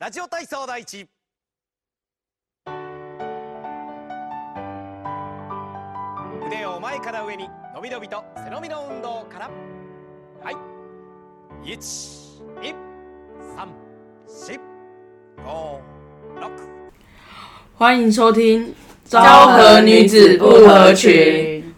ラジオ体操第一。腕を前から上に伸び伸びと背伸びの運動から。はい。一、二、三、四、五、六。欢迎收听《昭和女子不合群》，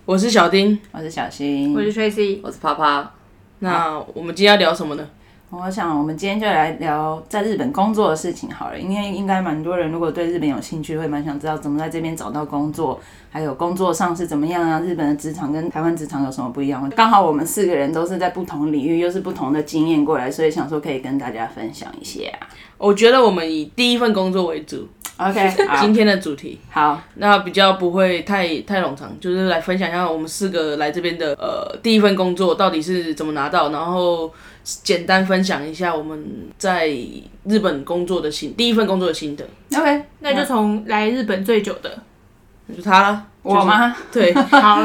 我是小丁。我是小新，我是 Tracy，我是啪啪，那我们今天要聊什么呢？ 我想我们今天就来聊在日本工作的事情好了，因为应该蛮多人如果对日本有兴趣，会蛮想知道怎么在这边找到工作，还有工作上是怎么样啊？日本的职场跟台湾职场有什么不一样？刚好我们四个人都是在不同领域，又是不同的经验过来，所以想说可以跟大家分享一些啊。我觉得我们以第一份工作为主，OK，今天的主题，好，那比较不会太太冗长，就是来分享一下我们四个来这边的呃第一份工作到底是怎么拿到，然后简单分享一下我们在日本工作的心第一份工作的心得，OK，那就从来日本最久的，那就他啦，我吗？对，好，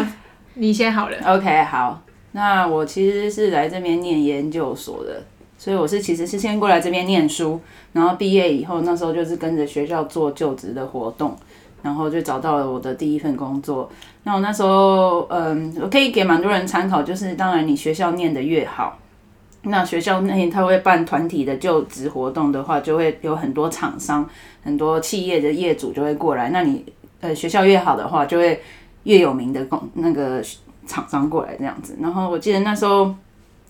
你先好了。OK，好，那我其实是来这边念研究所的，所以我是其实是先过来这边念书，然后毕业以后，那时候就是跟着学校做就职的活动，然后就找到了我的第一份工作。那我那时候，嗯，我可以给蛮多人参考，就是当然你学校念的越好。那学校内他会办团体的就职活动的话，就会有很多厂商、很多企业的业主就会过来。那你呃学校越好的话，就会越有名的公那个厂商过来这样子。然后我记得那时候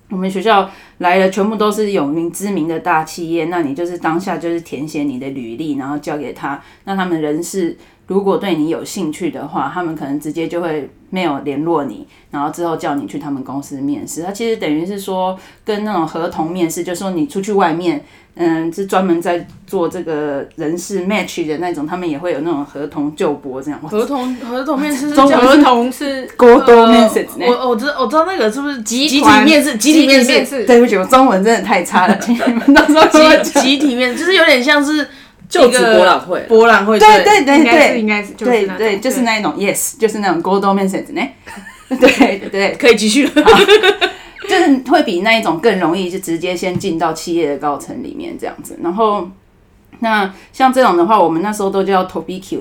我们学校来的全部都是有名知名的大企业，那你就是当下就是填写你的履历，然后交给他，那他们人事如果对你有兴趣的话，他们可能直接就会没有联络你，然后之后叫你去他们公司面试。他其实等于是说跟那种合同面试，就说你出去外面。嗯，是专门在做这个人事 match 的那种，他们也会有那种合同就播这样。合同合同面试是合同是过多呃面试我我知我知道那个是不是集集体面试？集体面试，试，对不起，我中文真的太差了，请你们到时候集体面试，就是有点像是就职一个博览会，博览会，对对对应该是对应该是就是对对，就是那一种 yes，就是那种 gold message 呢。对对对，可以继续了。就是会比那一种更容易，就直接先进到企业的高层里面这样子。然后，那像这种的话，我们那时候都叫 TOBQ，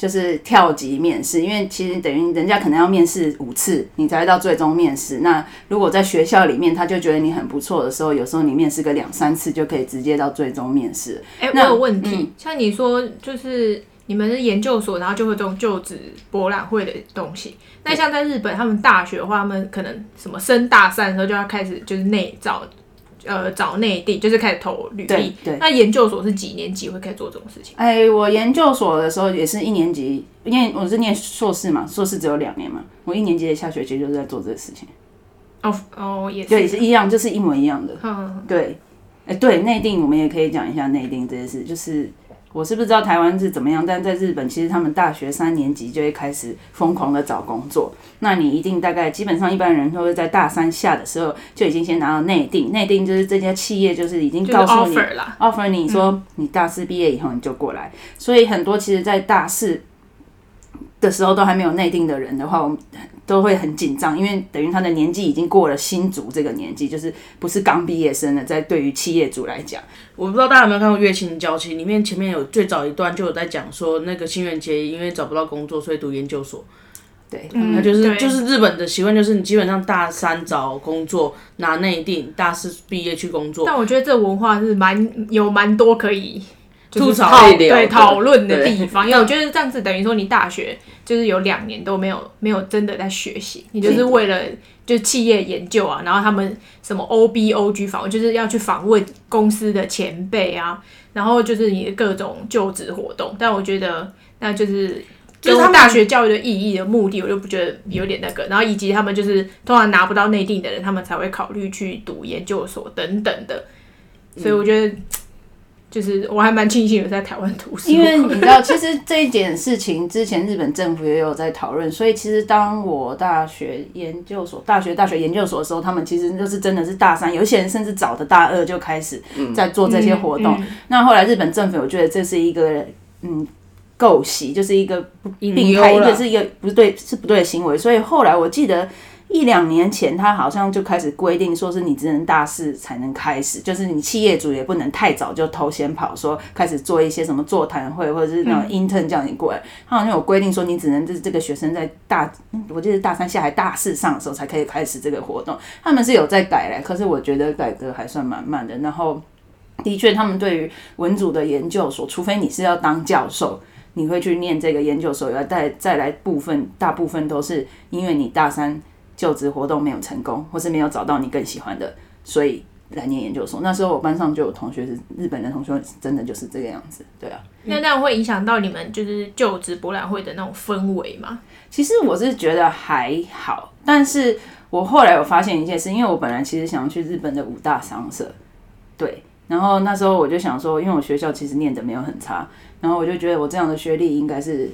就是跳级面试，因为其实等于人家可能要面试五次，你才会到最终面试。那如果在学校里面，他就觉得你很不错的时候，有时候你面试个两三次就可以直接到最终面试。哎、我那有问题，嗯像你说，就是你们是研究所，然后就会这种就职博览会的东西。那像在日本，他们大学的话，他们可能什么升大三的时候就要开始就是内找，呃，找内定，就是开始投履对历。对。那研究所是几年级会开始做这种事情？哎，我研究所的时候也是一年级，因为我是念硕士嘛，硕士只有两年嘛，我一年级的下学期就是在做这个事情，哦哦，也是，对，是一样，就是一模一样的。嗯，对，哎，对，内定我们也可以讲一下内定这件事，就是我是不知道台湾是怎么样，但在日本其实他们大学三年级就会开始疯狂的找工作，那你一定大概基本上一般人都会在大三下的时候就已经先拿到内定，内定就是这家企业就是已经告诉你 offer。offer 你说你大四毕业以后你就过来，所以很多其实，在大四的时候都还没有内定的人的话，我们都会很紧张，因为等于他的年纪已经过了新竹这个年纪，就是不是刚毕业生了。在对于企业主来讲，我不知道大家有没有看过《月薪娇妻》，里面前面有最早一段就有在讲说，那个新垣结衣因为找不到工作，所以读研究所。对，嗯那就是就是日本的习惯，就是你基本上大三找工作拿内定，大四毕业去工作。但我觉得这文化是蛮有蛮多可以就是吐槽对讨论的地方，因为我觉得这样子等于说你大学就是有两年都没有没有真的在学习，你就是为了就企业研究啊，然后他们什么 O B O G 访问，就是要去访问公司的前辈啊，然后就是你的各种就职活动，但我觉得那就是。就是他们大学教育的意义的目的，我就不觉得有点那个，然后以及他们就是通常拿不到内定的人，他们才会考虑去读研究所等等的，所以我觉得就是我还蛮庆幸有在台湾读书，因为你知道，其实这一件事情之前日本政府也有在讨论，所以其实当我大学研究所、大学大学研究所的时候，他们其实就是真的是大三，有些人甚至早的大二就开始在做这些活动。嗯那后来日本政府，我觉得这是一个嗯构习，就是一个不隐并排，忧啦就是一个不对是不对的行为。所以后来我记得一两年前，他好像就开始规定，说是你只能大四才能开始，就是你企业主也不能太早就偷先跑，说开始做一些什么座谈会或者是那种 intern 叫你过来，他好像有规定说你只能就是这个学生在大，嗯我记得大三下还大四上的时候才可以开始这个活动，他们是有在改嘞，可是我觉得改革还算蛮慢的，然后。的确，他们对于文组的研究所，除非你是要当教授，你会去念这个研究所，要再再来部分，大部分都是因为你大三就职活动没有成功，或是没有找到你更喜欢的，所以来念研究所。那时候我班上就有同学是日本的同学，真的就是这个样子。对啊，那那样会影响到你们就是就职博览会的那种氛围吗？其实我是觉得还好，但是我后来有发现一件事，因为我本来其实想要去日本的五大商社，对。然后那时候我就想说，因为我学校其实念的没有很差，然后我就觉得我这样的学历应该是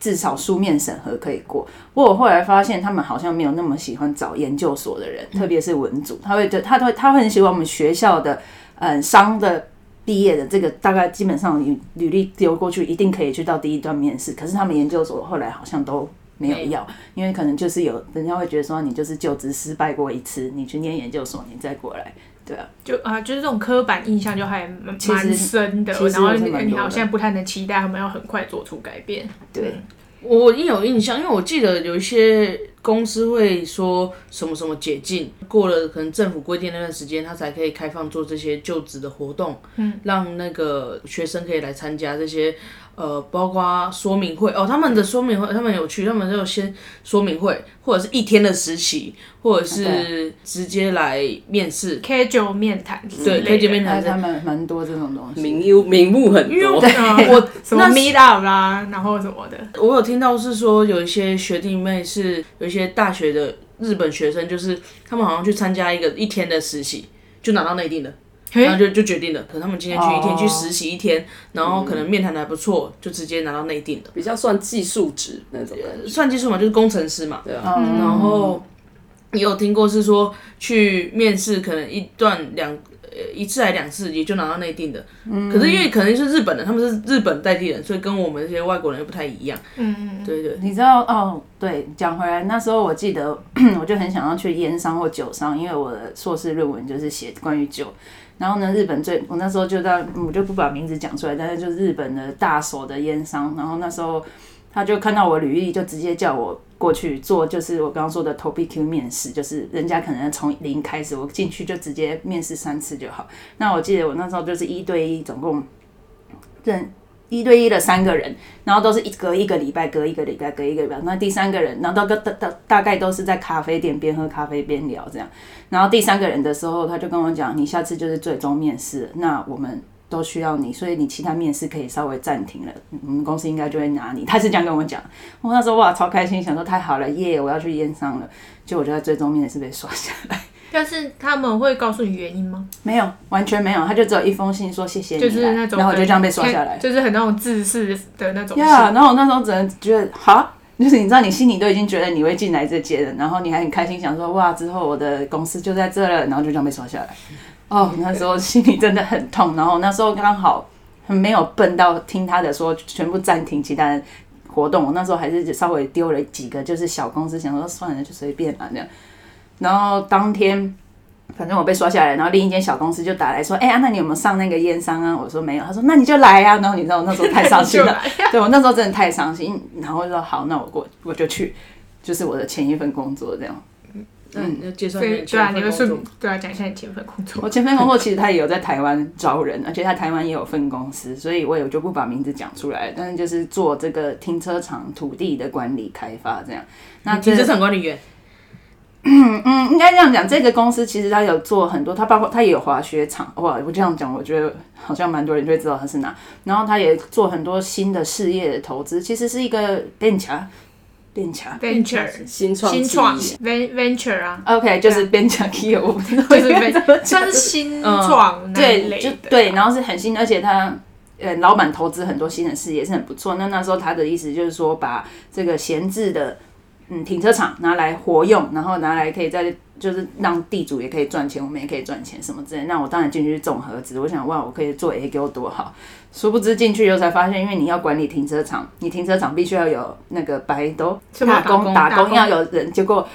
至少书面审核可以过。不过我后来发现，他们好像没有那么喜欢找研究所的人，特别是文组，他会他会他会很喜欢我们学校的嗯商的毕业的这个，大概基本上履履历丢过去，一定可以去到第一段面试。可是他们研究所后来好像都。没有要，因为可能就是有人家会觉得说你就是就职失败过一次，你去念研究所，你再过来，对啊，就啊，就是这种刻板印象就还蛮深的，然后你好像不太能期待他们要很快做出改变。对。我印有印象，因为我记得有一些公司会说什么什么解禁，过了可能政府规定那段时间，他才可以开放做这些就职的活动，嗯，让那个学生可以来参加这些，呃，包括说明会哦，他们的说明会他们有去，他们都有先说明会，或者是一天的实习，或者是直接来面试，casual 面谈之对，类的可以见面谈他们蛮多这种东西。名优名目很多，嗯我什么 那 meet up 啦，然后什么的，我有听到是说有一些学弟妹是有一些大学的日本学生，就是他们好像去参加一个一天的实习，就拿到内定了，嘿然后就就决定了，可能他们今天去一天、哦去实习一天，然后可能面谈的还不错，就直接拿到内定的。比较算技术值那种感觉。算技术嘛，就是工程师嘛，对啊，嗯然后也有听过是说去面试，可能一段两呃一次还两次也就拿到内定的。可是因为可能是日本的，他们是日本在地人，所以跟我们这些外国人又不太一样。嗯，对对，你知道哦？对，讲回来，那时候我记得 我就很想要去烟商或酒商，因为我的硕士论文就是写关于酒。然后呢，日本最我那时候就在我就不把名字讲出来，但是就是日本的大手的烟商。然后那时候他就看到我履历，就直接叫我过去做，就是我刚刚说的 t o p Q 面试，就是人家可能从零开始，我进去就直接面试三次就好。那我记得我那时候就是一对一，总共认一对一的三个人，然后都是一隔一个礼拜，隔一个礼拜，隔一个礼拜。那第三个人，然后大大大大概都是在咖啡店边喝咖啡边聊这样。然后第三个人的时候，他就跟我讲：“你下次就是最终面试，那我们都需要你，所以你其他面试可以稍微暂停了，我们公司应该就会拿你。”他是这样跟我讲。我那时候哇超开心，想说太好了，耶！我要去验商了。结果我就在最终面试被刷下来，但是他们会告诉你原因吗？没有，完全没有，他就只有一封信说谢谢你来，就是那种，然后我就这样被刷下来。就是很那种自私的那种信。呀然后我那时候只能觉得，哈，就是你知道，你心里都已经觉得你会进来这届了，然后你还很开心，想说哇，之后我的公司就在这了，然后就这样被刷下来。哦，那时候心里真的很痛。然后那时候刚好很没有笨到听他的说全部暂停其他的活动，我那时候还是稍微丢了几个，就是小公司，想说算了，就随便啦这样。然后当天。反正我被刷下来，然后另一间小公司就打来说：“哎、呀，那你有没有上那个烟商啊？”我说没有，他说：“那你就来啊。”然后你知道我那时候太伤心了，对我那时候真的太伤心，然后就说好，那我过我就去，就是我的前一份工作这样。嗯，对啊，你会顺前份工作对啊讲一下你前份工作。我前份工作其实他也有在台湾招人，而且他台湾也有分公司，所以我也就不把名字讲出来，但是就是做这个停车场土地的管理开发这样。那停车场管理员，嗯，应该这样讲，这个公司其实它有做很多，它包括它也有滑雪场，哇，我这样讲，我觉得好像蛮多人就会知道它是哪。然后它也做很多新的事业的投资，其实是一个 venture venture 新创新创 venture 啊，，OK，就是变卡 key，我不知道就是应该怎么 ven 讲算是新创对，就。对，然后是很新，而且他呃老板投资很多新的事业是很不错。那那时候他的意思就是说，把这个闲置的嗯停车场拿来活用，然后拿来可以在就是让地主也可以赚钱，我们也可以赚钱什么之类。那我当然进去种盒子，我想哇，我可以做 A 给我多好。殊不知进去以后才发现，因为你要管理停车场，你停车场必须要有那个白都打工打工要有人，结果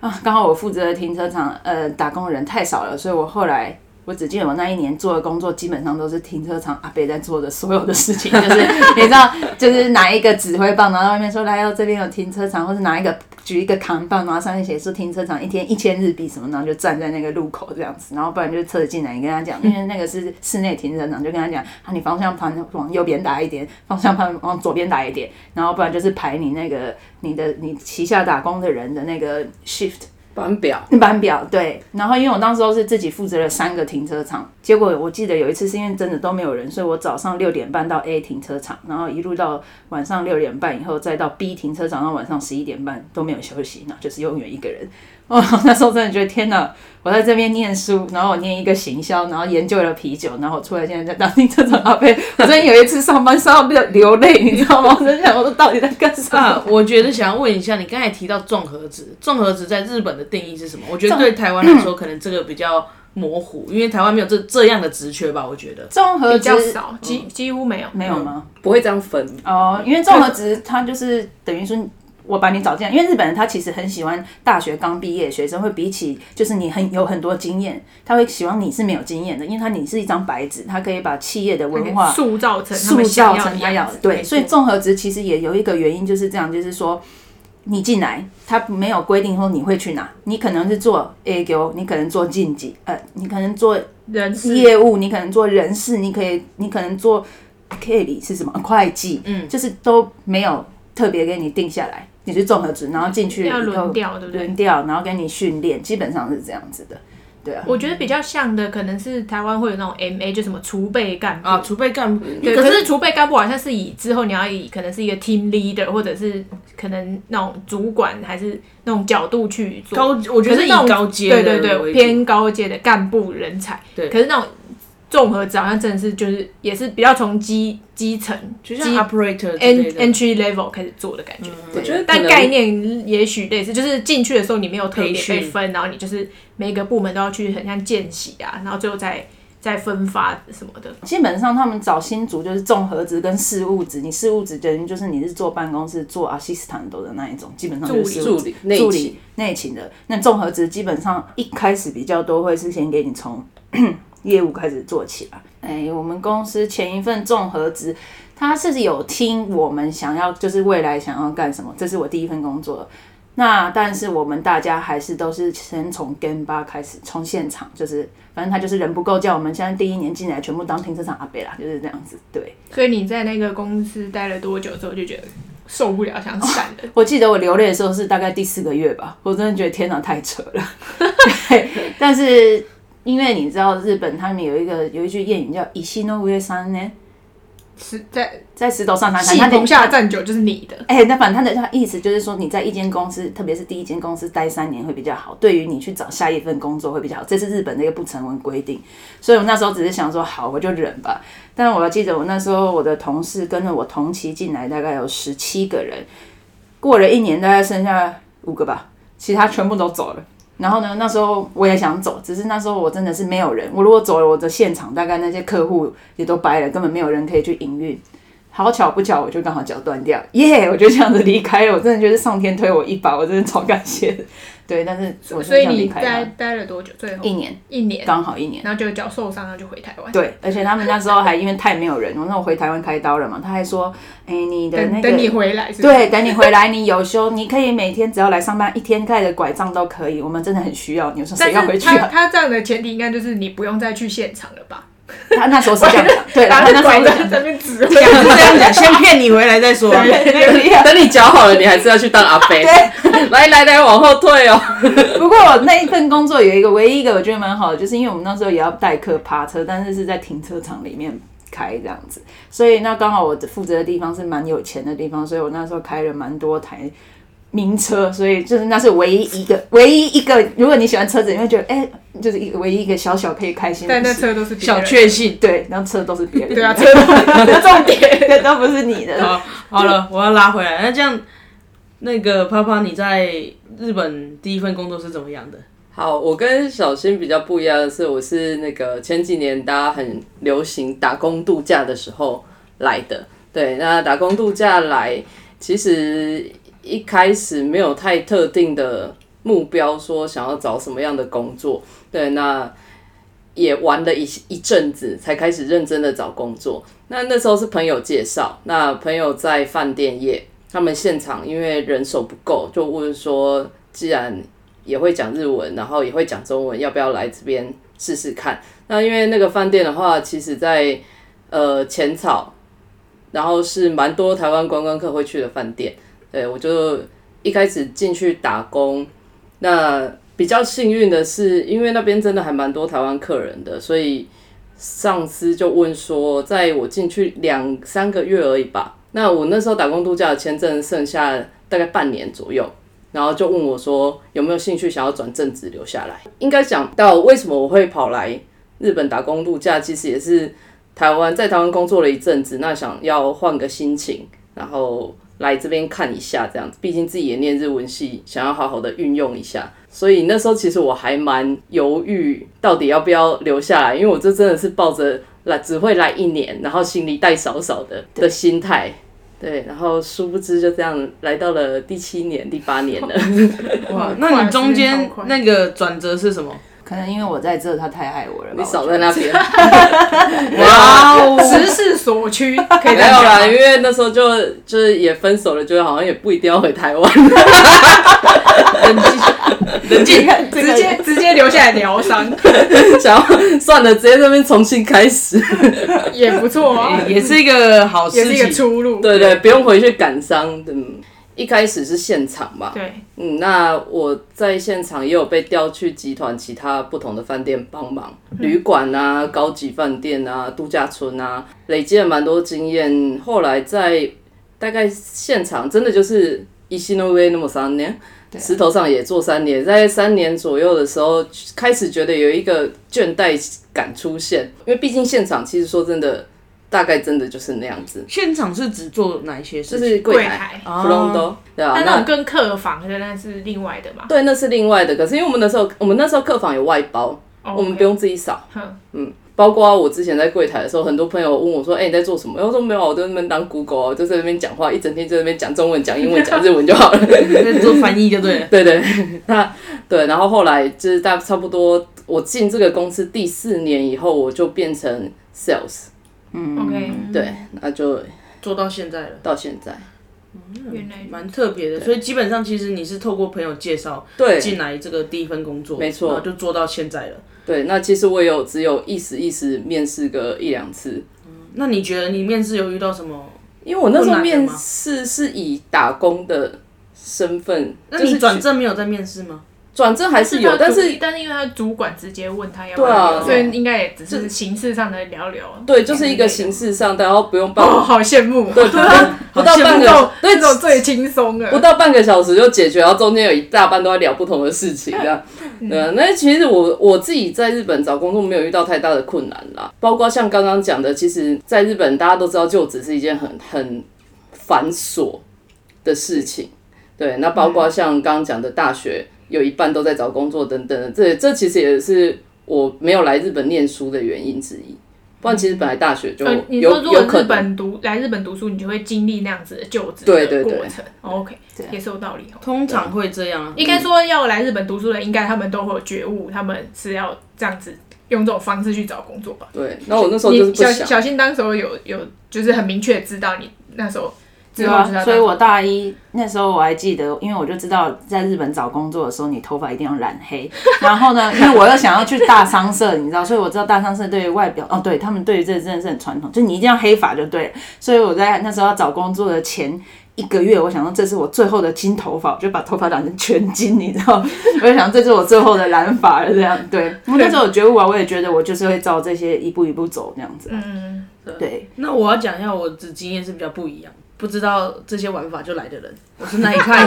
啊，刚好我负责的停车场呃打工的人太少了，所以我后来。我只记得我那一年做的工作，基本上都是停车场阿伯在做的所有的事情，就是你知道，就是拿一个指挥棒，然后外面说来哦这边有停车场，或是拿一个举一个扛棒，然后上面写说停车场一天一千日币什么，然后就站在那个路口这样子，然后不然就是车子进来，你跟他讲，因为那个是室内停车场，就跟他讲，啊你方向盘往右边打一点，方向盘往左边打一点，然后不然就是排你那个你的你旗下打工的人的那个 shift。班表，班表对，然后因为我当时都是自己负责了三个停车场，结果我记得有一次是因为真的都没有人，所以我早上六点半到 A 停车场，然后一路到晚上六点半以后再到 B 停车场，到晚上十一点半都没有休息，那就是永远一个人。哦，那时候真的觉得天哪！我在这边念书，然后我念一个行销，然后研究了啤酒，然后出来现在在当停车场阿飞。我真的有一次上班上到流泪，你知道吗？我在想，我说到底在干什么？我觉得想要问一下，你刚才提到综合值，综合值在日本的定义是什么？我觉得对台湾来说，可能这个比较模糊，因为台湾没有这这样的职缺吧？我觉得综合比较少，几几乎没有，没有吗？不会这样分哦，因为综合值它就是等于说。我把你找进来，因为日本人他其实很喜欢大学刚毕业学生，会比起就是你很有很多经验，他会希望你是没有经验的，因为他你是一张白纸，他可以把企业的文化塑造成塑造成他要对，所以综合值其实也有一个原因就是这样，就是说你进来，他没有规定说你会去哪，你可能是做 A Q，你可能做经济，呃，你可能做人业务，你可能做人事，你可以你可能做 K 里是什么？会计，嗯，就是都没有特别给你定下来。你是综合值，然后进去要轮调，对不对？轮调，然后给你训练，基本上是这样子的，对啊。我觉得比较像的可能是台湾会有那种 M A，就什么储备干部啊，储备干部。对，可是储备干部好像是以之后你要以可能是一个 team leader，或者是可能那种主管还是那种角度去做。高，我觉得是以高阶，对对对，偏高阶的干部人才。对，可是那种。综合值好像真的是就是也是比较从基基层，就像 operator entry level 开始做的感觉。我觉得，但概念也许类似，就是进去的时候你没有特别被分，然后你就是每个部门都要去很像见习啊，然后最后再再分发什么的。基本上他们找新组就是综合值跟事务值，你事务值等于就是你是坐办公室做 assistant 的那一种，基本上就是助理助理内勤的。那综合值基本上一开始比较多会是先给你从。业务开始做起来。哎，我们公司前一份综合职，他是有听我们想要，就是未来想要干什么。这是我第一份工作。那但是我们大家还是都是先从跟吧开始，从现场，就是反正他就是人不够，叫我们现在第一年进来全部当停车场阿贝啦，就是这样子。对。所以你在那个公司待了多久之后就觉得受不了，想散了？我记得我流泪的时候是大概第四个月吧，我真的觉得天哪，太扯了。对，但是。因为你知道日本他们有一个有一句谚语叫“以西诺乌山呢”，是在在石头上谈，他棚下站久就是你的。哎，那反正他的他意思就是说，你在一间公司，特别是第一间公司待三年会比较好，对于你去找下一份工作会比较好。这是日本的一个不成文规定，所以我那时候只是想说，好，我就忍吧。但我记得我那时候我的同事跟着我同期进来，大概有十七个人，过了一年大概剩下五个吧，其他全部都走了。然后呢？那时候我也想走，只是那时候我真的是没有人。我如果走了，我的现场大概那些客户也都掰了，根本没有人可以去营运。好巧不巧，我就刚好脚断掉，耶！我就这样子离开了。我真的觉得上天推我一把，我真的超感谢。对，但是我所以你待待了多久？最后一年，一年刚好一年，然后就脚受伤，然后就回台湾。对，而且他们那时候还因为太没有人，我那我回台湾开刀了嘛，他还说，哎，你的那个等你回来，对，等你回来，你有休，你可以每天只要来上班，一天带着拐杖都可以。我们真的很需要你，说谁要回去啊？他这样的前提应该就是你不用再去现场了吧？他那时候是这样讲，对，然后那时候在那边指，这样讲，先骗你回来再说。等你脚好了，你还是要去当阿飞。对，来来来，往后退哦。不过我那一份工作有一个唯一一个我觉得蛮好的，就是因为我们那时候也要代客趴车，但是是在停车场里面开这样子，所以那刚好我负责的地方是蛮有钱的地方，所以我那时候开了蛮多台。名车，所以就是那是唯一一个，唯一一个。如果你喜欢车子，你会觉得，哎，就是一唯一一个小小可以开心。但那车都是小确幸，对，然后车都是别人。对啊，车都重点，都不是你的。好，好了，我要拉回来。那这样，那个泡泡，你在日本第一份工作是怎么样的？好，我跟小新比较不一样的是，我是那个前几年大家很流行打工度假的时候来的。对，那打工度假来，其实。一开始没有太特定的目标，说想要找什么样的工作。对，那也玩了一一阵子，才开始认真的找工作。那那时候是朋友介绍，那朋友在饭店业，他们现场因为人手不够，就问说，既然也会讲日文，然后也会讲中文，要不要来这边试试看？那因为那个饭店的话，其实在呃浅草，然后是蛮多台湾观光客会去的饭店。对我就一开始进去打工，那比较幸运的是，因为那边真的还蛮多台湾客人的，所以上司就问说，在我进去两三个月而已吧，那我那时候打工度假的签证剩下大概半年左右，然后就问我说有没有兴趣想要转正职留下来。应该讲到为什么我会跑来日本打工度假，其实也是台湾在台湾工作了一阵子，那想要换个心情，然后。来这边看一下，这样子，毕竟自己也念日文系，想要好好的运用一下，所以那时候其实我还蛮犹豫，到底要不要留下来，因为我这真的是抱着来只会来一年，然后行李带少少的的心态，对，然后殊不知就这样来到了第七年、第八年了。哇，那你中间 那个转折是什么？可能因为我在这，他太爱我了。你少在那边。哇哦，时势所趋，可以没有啦，因为那时候就就是也分手了，就好像也不一定要回台湾。冷静，冷静，直接直接留下来疗伤。想要算了，直接这边重新开始，也不错啊，也是一个好事也是一个出路。对对，不用回去感伤的。一开始是现场嘛，对，嗯，那我在现场也有被调去集团其他不同的饭店帮忙，旅馆啊、高级饭店啊、度假村啊，累积了蛮多经验。后来在大概现场真的就是一西诺威那么三年，石头上也做三年，在三年左右的时候，开始觉得有一个倦怠感出现，因为毕竟现场其实说真的。大概真的就是那样子。现场是只做哪一些事？就是柜台、对啊。那种跟客房的那是另外的嘛？对，那是另外的。可是因为我们那时候，我们那时候客房有外包，我们不用自己扫。嗯，包括我之前在柜台的时候，很多朋友问我说：“哎，你在做什么？”我说：“没有，我在那边当 Google，就在那边讲话，一整天在那边讲中文、讲英文、讲日文就好了。”在做翻译就对了。对 对，那对，然后后来就是大差不多，我进这个公司第四年以后，我就变成 Sales。嗯，OK，对，那就做到现在了。到现在，原来蛮特别的。所以基本上，其实你是透过朋友介绍对进来这个第一份工作，没错，就做到现在了。对，那其实我有只有一时一时面试个一两次。那你觉得你面试有遇到什么？因为我那时候面试是以打工的身份，那你转正没有在面试吗？转正还是有，但是但是因为他主管直接问他要，对啊，所以应该也只是形式上的聊聊。对，就是一个形式上，然后不用办。哦，好羡慕。对，不到半个，对，这种最轻松的，不到半个小时就解决，然后中间有一大半都在聊不同的事情，这样。对，那其实我我自己在日本找工作没有遇到太大的困难啦，包括像刚刚讲的，其实在日本大家都知道就职是一件很很繁琐的事情。对，那包括像刚刚讲的大学。有一半都在找工作等等，这这其实也是我没有来日本念书的原因之一。不然其实本来大学就有有可能读来日本读书，你就会经历那样子的就职的过程。OK，也是有道理。通常会这样。应该说要来日本读书的，应该他们都会有觉悟，他们是要这样子用这种方式去找工作吧？对。那我那时候就是小小新，当时候有有就是很明确知道你那时候。对啊，所以我大一那时候我还记得，因为我就知道在日本找工作的时候，你头发一定要染黑。然后呢，因为我又想要去大商社，你知道，所以我知道大商社对于外表，哦，对他们对于这真的是很传统，就你一定要黑发就对。所以我在那时候要找工作的前一个月，我想说这是我最后的金头发，我就把头发染成全金，你知道，我就想这是我最后的染发了，这样对。那时候有觉悟啊，我也觉得我就是会照这些一步一步走这样子。嗯，对。那我要讲一下我的经验是比较不一样。不知道这些玩法就来的人，我是那一派，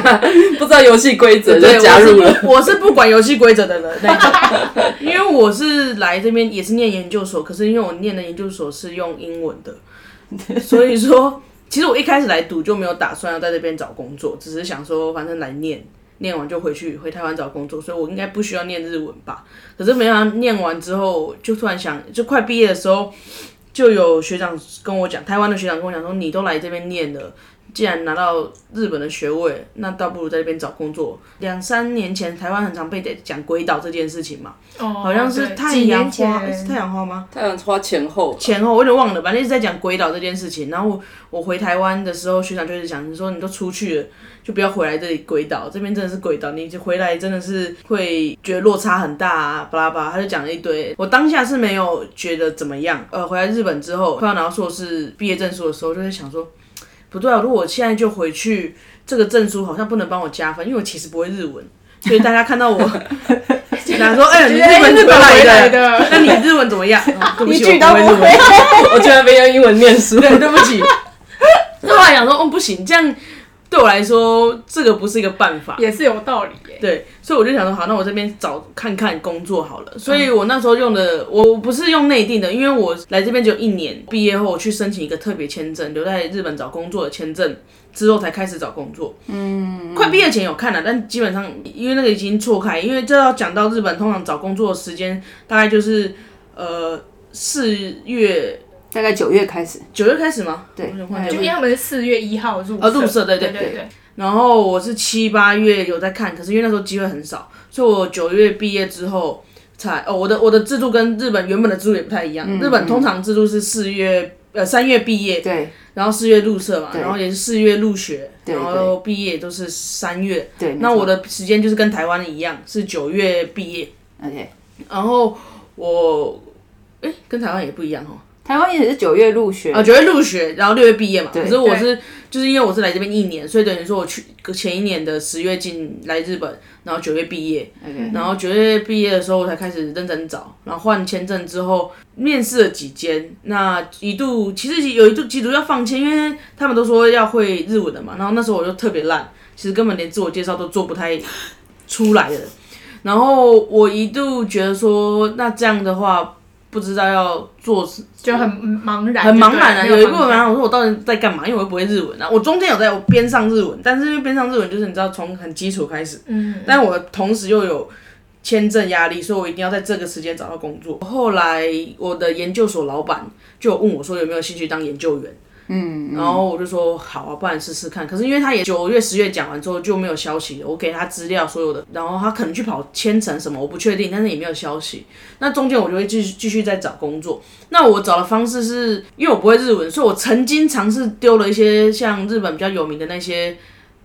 不知道游戏规则 就加入了。我是不管游戏规则的人，因为我是来这边也是念研究所，可是因为我念的研究所是用英文的，所以说其实我一开始来读就没有打算要在这边找工作，只是想说反正来念，念完就回去回台湾找工作，所以我应该不需要念日文吧。可是没想到念完之后，就突然想，就快毕业的时候。就有学长跟我讲，台湾的学长跟我讲说，你都来这边念了，既然拿到日本的学位，那倒不如在这边找工作。两三年前，台湾很常被讲鬼岛这件事情嘛，哦，好像是太阳花，是太阳花吗？太阳花前后前后我有点忘了，反正一直在讲鬼岛这件事情。然后我我回台湾的时候，学长就一直讲，你说你都出去了，就不要回来这里鬼岛，这边真的是鬼岛，你就回来真的是会觉得落差很大啊，巴拉巴拉，他就讲了一堆。我当下是没有觉得怎么样，呃，回来日本之后，快要拿到硕士毕业证书的时候，就在想说，不对啊，如果我现在就回去，这个证书好像不能帮我加分，因为我其实不会日文。所以大家看到我，拿说，哎、你日本日本回来回的，的，那你日文怎么样？啊 对不起，一句都不我不会日文会。我居然没用英文念书。对，对不起。后来想说，哦，不行，这样对我来说，这个不是一个办法。也是有道理耶。对，所以我就想说，好，那我这边找看看工作好了。所以我那时候用的，我不是用内定的，因为我来这边只有一年，毕业后我去申请一个特别签证，留在日本找工作的签证，之后才开始找工作。嗯，快毕业前有看了，但基本上因为那个已经错开，因为这要讲到日本通常找工作的时间，大概就是呃四月大概九月开始，九月开始吗？对就因为他们是四月一号入啊入社对对对对，然后我是七八月有在看，可是因为那时候机会很少，所以我九月毕业之后才哦，我的我的制度跟日本原本的制度也不太一样。日本通常制度是四月呃三月毕业，对。然后四月入社嘛，然后也是四月入学，然后毕业都是三月。对。那我的时间就是跟台湾一样，是九月毕业，OK，然后我哎跟台湾也不一样哦。台湾也是九月入学，啊，九月入学，然后六月毕业嘛。对。可是我是就是因为我是来这边一年，所以等于说我去前一年的十月进来日本，然后九月毕业。然后九月毕业的时候我才开始认真找，然后换签证之后面试了几间，那一度其实有一度几度要放弃，因为他们都说要会日文的嘛，然后那时候我就特别烂，其实根本连自我介绍都做不太出来的。然后我一度觉得说，那这样的话，不知道要做就很茫然，很茫然啊，有一部分茫然。我说我到底在干嘛？因为我又不会日文啊。我中间有在我边上日文，但是因为边上日文就是你知道从很基础开始，嗯，但我同时又有签证压力，所以我一定要在这个时间找到工作。后来我的研究所老板就问我说有没有兴趣当研究员。嗯，然后我就说好啊，不然试试看。可是因为他也九月、十月讲完之后就没有消息了，我给他资料所有的，然后他可能去跑千层什么，我不确定，但是也没有消息。那中间我就会继续继续在找工作。那我找的方式是因为我不会日文，所以我曾经尝试丢了一些像日本比较有名的那些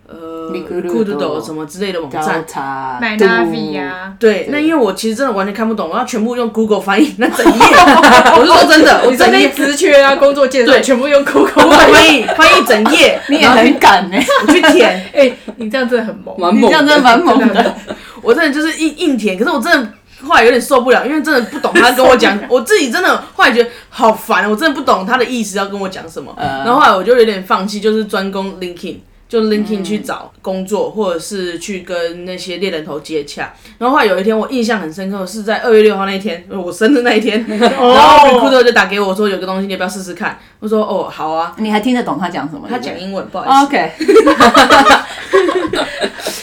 呃 Recruiter 什么之类的网站。查买度 Navi 啊，对，那因为我其实真的完全看不懂，我要全部用 Google 翻译，那整页，我是说真的，我整页些职缺啊、工作介绍全部用 Google 翻译。翻译整页，你也然后很敢呢、我去填，哎，你这样真的很猛，蛮猛你这样真的蛮猛的。我真的就是硬硬填，可是我真的后来有点受不了，因为真的不懂他跟我讲，我自己真的后来觉得好烦，我真的不懂他的意思要跟我讲什么，然后后来我就有点放弃，就是专攻 LinkedIn。就 LinkedIn 去找工作，或者是去跟那些猎人头接洽。然后后来有一天，我印象很深刻，是在二月六号那一天，我生日那一天，然后 recruiter 就打给我说有个东西，你要不要试试看？我说哦，好啊。你还听得懂他讲什么？他讲英文，不好意思。OK，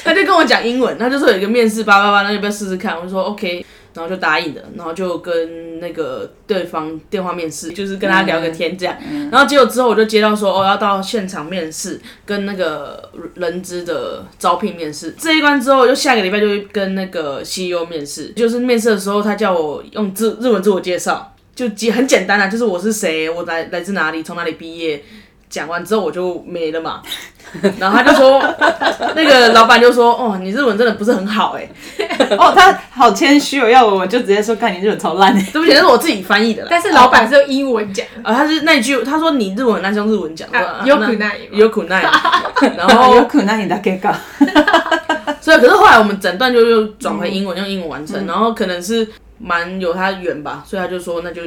他就跟我讲英文，他就说有一个面试八八八，那要不要试试看？我就说 OK，然后就答应了，然后就跟那个对方电话面试，就是跟他聊个天这样。然后结果之后我就接到说哦要到现场面试，跟那个人资的招聘面试。这一关之后，就下个礼拜就会跟那个 CEO 面试，就是面试的时候他叫我用自日文自我介绍，就简很简单啊，就是我是谁，我来来自哪里，从哪里毕业。讲完之后我就没了嘛，然后他就说，那个老板就说，哦，你日文真的不是很好哎、哦，他好谦虚哦，要我我就直接说，看你日文超烂的。对不起，那是我自己翻译的啦。但是老板是用英文讲，啊，他是那句，他说你日文那是用日文讲的，啊有苦难有苦难，然哦，后有苦难你的给搞。所以可是后来我们整段就又转回英文，用英文完成，然后可能是蛮有他缘吧，所以他就说那就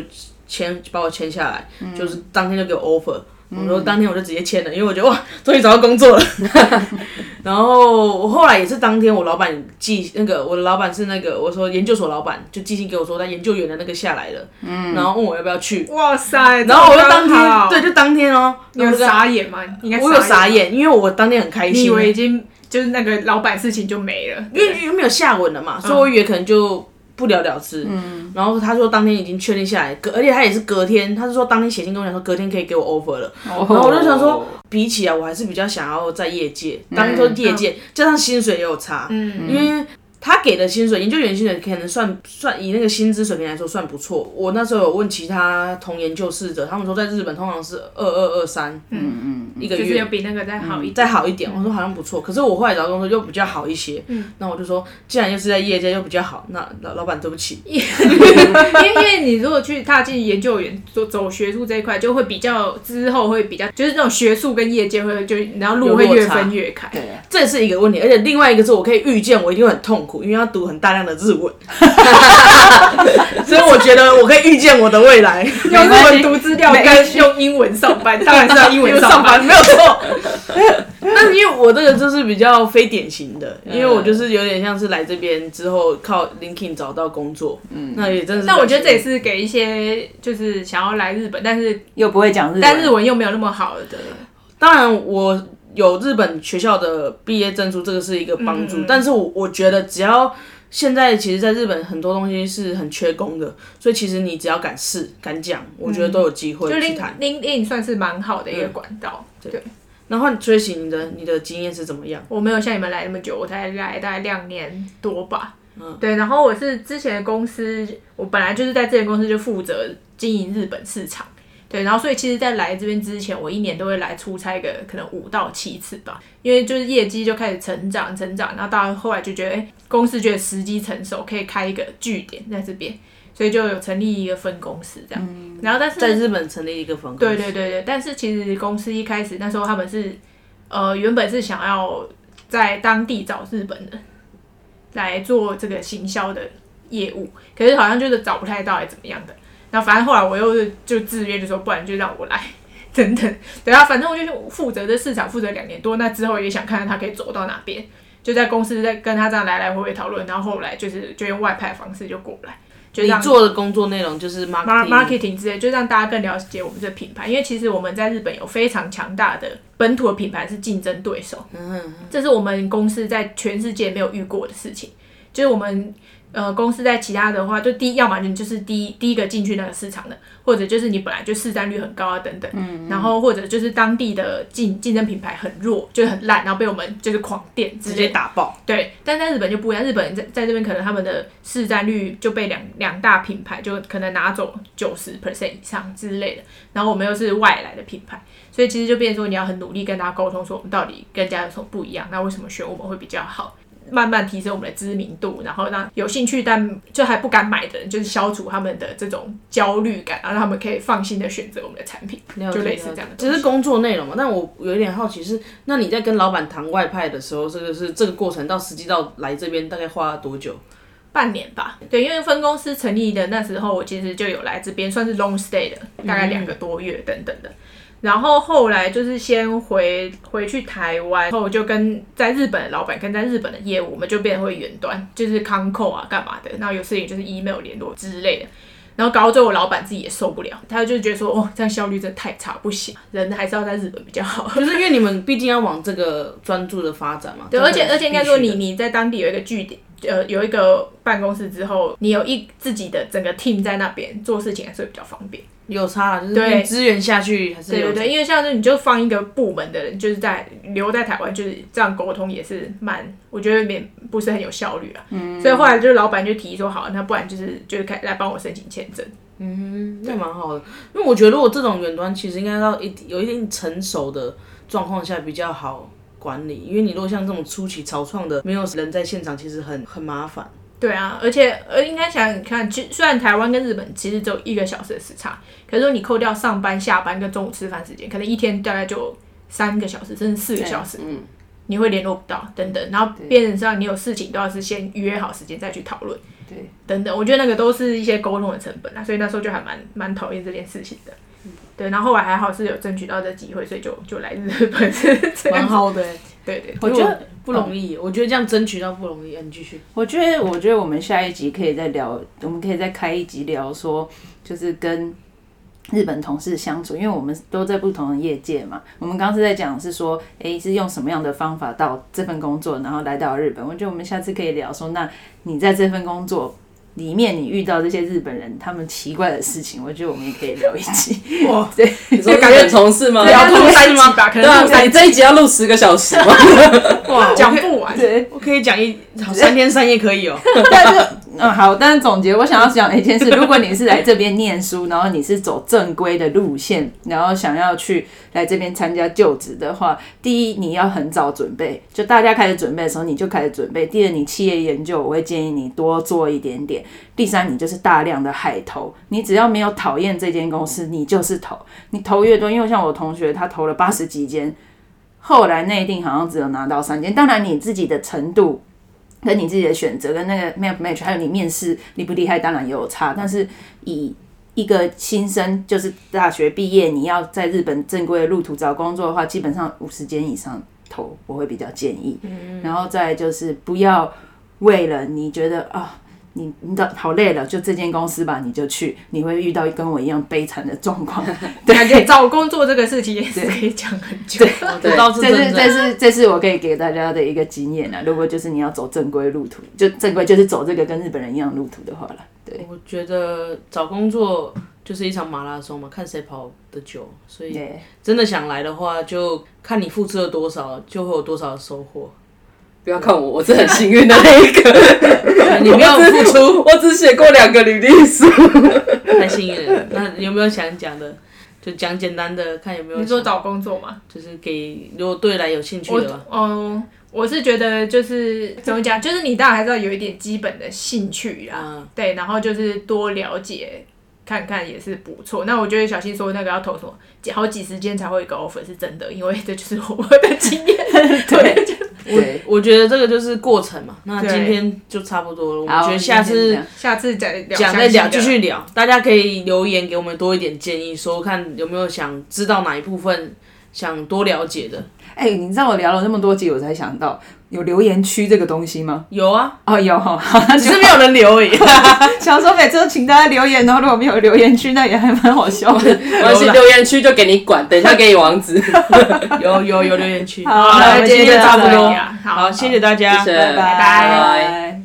签把我签下来，就是当天就给我 offer。我说当天我就直接签了，因为我觉得 哇，终于找到工作了。然后我后来也是当天，我老板寄那个我的老板是那个我说研究所老板就寄信给我说他研究员的那个下来了，嗯，然后问我要不要去，哇塞！然后我就当天对，就当天哦，你有傻眼吗？应该我有傻，眼，因为我当天很开心，你以为已经就是那个老板事情就没了，因为因为没有下文了嘛，所以我以为可能就不了了之。嗯，然后他说当天已经确定下来，隔而且他也是隔天，他是说当天写信跟我讲说隔天可以给我 offer 了。然然后我就想说，比起来，我还是比较想要在业界，当做业界，加上薪水也有差，嗯，因为他给的薪水，研究员薪水可能算算以那个薪资水平来说算不错。我那时候有问其他同研究室者，他们说在日本通常是二二二三，嗯嗯，一个就是月有比那个再好一点。再好一点，我说好像不错。可是我后来找工作又比较好一些，嗯，那我就说，既然又是在业界又比较好，那老老板对不起，因为因为你如果去踏进研究员走走学术这一块，就会比较之后会比较，就是那种学术跟业界会就然后路会越分越开。对啊，这是一个问题。而且另外一个是我可以预见我一定会很痛苦，因为要读很大量的日文，所以我觉得我可以预见我的未来。用日文读资料跟用英文上班，当然是要英文上班。没有错。但是因为我这个就是比较非典型的，因为我就是有点像是来这边之后靠 LinkedIn 找到工作，嗯，那也真的是。但我觉得这也是给一些就是想要来日本，但是又不会讲日文，但日文又没有那么好的。当然我有日本学校的毕业证书，这个是一个帮助。但是我我觉得只要现在其实在日本很多东西是很缺工的，所以其实你只要敢试敢讲，我觉得都有机会就去谈。LinkedIn 算是蛮好的一个管道。对，然后 Tracy，你的你的经验是怎么样？我没有像你们来那么久，我才来大概两年多吧。嗯，对，然后我是之前的公司，我本来就是在这间公司就负责经营日本市场。对，然后所以其实，在来这边之前，我一年都会来出差个可能五到七次吧，因为就是业绩就开始成长成长，然后到后来就觉得，哎，公司觉得时机成熟，可以开一个据点在这边，所以就有成立一个分公司这样。然后但是在日本成立一个分公司，对对对对，但是其实公司一开始那时候他们是，呃，原本是想要在当地找日本人来做这个行销的业务，可是好像就是找不太到，还怎么样的。然后反正后来我又是就自愿就说，不然就让我来等等。对啊，反正我就是负责这市场负责两年多，那之后也想看看他可以走到哪边，就在公司在跟他这样来来回回讨论，然后后来就是就用外派方式就过来。就你让做的工作内容就是 mar- marketing，marketing 之类，就让大家更了解我们这品牌。因为其实我们在日本有非常强大的本土的品牌是竞争对手，嗯，这是我们公司在全世界没有遇过的事情。就是我们呃公司在其他的话，就第一，要么你就是第一第一个进去那个市场的，或者就是你本来就市占率很高啊等等，嗯，然后或者就是当地的竞竞争品牌很弱，就是很烂，然后被我们就是狂电直接打爆。对，但在日本就不一样，日本在在这边可能他们的市占率就被两两大品牌就可能拿走九十 percent 以上之类的，然后我们又是外来的品牌，所以其实就变成说你要很努力跟大家沟通，说我们到底跟人家有什么不一样，那为什么选我们会比较好。慢慢提升我们的知名度，然后让有兴趣但就还不敢买的人，就是消除他们的这种焦虑感，然后让他们可以放心的选择我们的产品，就类似这样的。只是工作内容嘛。但我有一点好奇是，那你在跟老板谈外派的时候，这个是这个过程到实际到来这边大概花了多久？半年吧，对，因为分公司成立的那时候，我其实就有来这边，算是 long stay 的，大概两个多月等等的。然后后来就是先回回去台湾，然后我就跟在日本的老板跟在日本的业务，我们就变成会远端，就是康扣啊干嘛的，然后有事情就是 email 联络之类的。然后搞到最后，老板自己也受不了，他就觉得说，哦，这样效率真的太差，不行，人还是要在日本比较好。就是因为你们毕竟要往这个专注的发展嘛。对，而且而且应该说你你在当地有一个据点，呃，有一个办公室之后，你有一自己的整个 team 在那边做事情，还是会比较方便。有差了，就是对你资源下去还是有对对对，因为像是你就放一个部门的人，就是在留在台湾，就是这样沟通也是蛮，我觉得没不是很有效率啊。嗯，所以后来就是老板就提议说，好，那不然就是就是开来帮我申请签证。嗯，那蛮好的，因为我觉得如果这种远端其实应该到一有一定成熟的状况下比较好管理，因为你如果像这种初期草创的，没有人在现场，其实很很麻烦。对啊，而且呃，应该想想看，其实虽然台湾跟日本其实只有一个小时的时差，可是说你扣掉上班、下班跟中午吃饭时间，可能一天大概就三个小时，甚至四个小时，嗯，你会联络不到等等，然后变成上你有事情都要是先约好时间再去讨论，对，等等，我觉得那个都是一些沟通的成本啊，所以那时候就还蛮蛮讨厌这件事情的。对，然后后来还好是有争取到这机会，所以就就来日本是 这样。蛮好的、对对，我觉得不容易，我觉得这样争取到不容易。嗯你继续。我觉得，我觉得我们下一集可以再聊，我们可以再开一集聊说，就是跟日本同事相处，因为我们都在不同的业界嘛。我们刚刚是在讲是说，诶，是用什么样的方法到这份工作，然后来到日本。我觉得我们下次可以聊说，那你在这份工作里面你遇到这些日本人他们奇怪的事情，我觉得我们也可以聊一集。哇，对，你说感觉同事吗？要录三集吧，可对啊，你这一集要录十个小时吗？哇，讲不完。对，我可以讲一三天三夜可以哦。但是，嗯，好，但是总结，我想要讲一件事，如果你是来这边念书，然后你是走正规的路线，然后想要去来这边参加就职的话，第一，你要很早准备，就大家开始准备的时候你就开始准备；第二，你企业研究，我会建议你多做一点点；第三，你就是大量的海投，你只要没有讨厌这间公司，你就是投，你投越多，因为像我同学他投了八十几间。后来内定好像只有拿到三间，当然你自己的程度跟你自己的选择跟那个 match match，还有你面试厉不厉害，当然也有差。但是以一个新生，就是大学毕业，你要在日本正规的路途找工作的话，基本上五十间以上投，我会比较建议。然后再就是不要为了你觉得啊。你你的好累了，就这间公司吧，你就去，你会遇到跟我一样悲惨的状况。感觉找工作这个事情也是可以讲很久。我知道是这是。这是这是我可以给大家的一个经验啊。如果就是你要走正规路途，就正规就是走这个跟日本人一样路途的话了，对我觉得找工作就是一场马拉松嘛，看谁跑得久。所以。真的想来的话，就看你付出了多少，就会有多少的收获。不要看我，我是很幸运的那一个。你没有付出，我只写过两个履历书。太幸运了。那有没有想讲的？就讲简单的，看有没有。你说找工作嘛？就是给如果对来有兴趣我的话，嗯，我是觉得就是怎么讲，就是你当然还是要有一点基本的兴趣啦，嗯对，然后就是多了解看看也是不错。那我觉得小新说那个要投什么几好几十间才会有一个 offer 是真的，因为这就是我的经验。对，就对，我觉得这个就是过程嘛。那今天就差不多了，我们觉得下次下次再聊讲再聊，继续聊。大家可以留言给我们多一点建议，说看有没有想知道哪一部分想多了解的。哎、你知道我聊了那么多集，我才想到有留言区这个东西吗？有啊，哦，有哈，只是没有人留而已。想说每次都请大家留言，然后如果没有留言区，那也还蛮好笑的。没关系，留言区就给你管，等一下给你网址。有有有留言区。好那那我们今天就差不多好好，谢谢大家，拜拜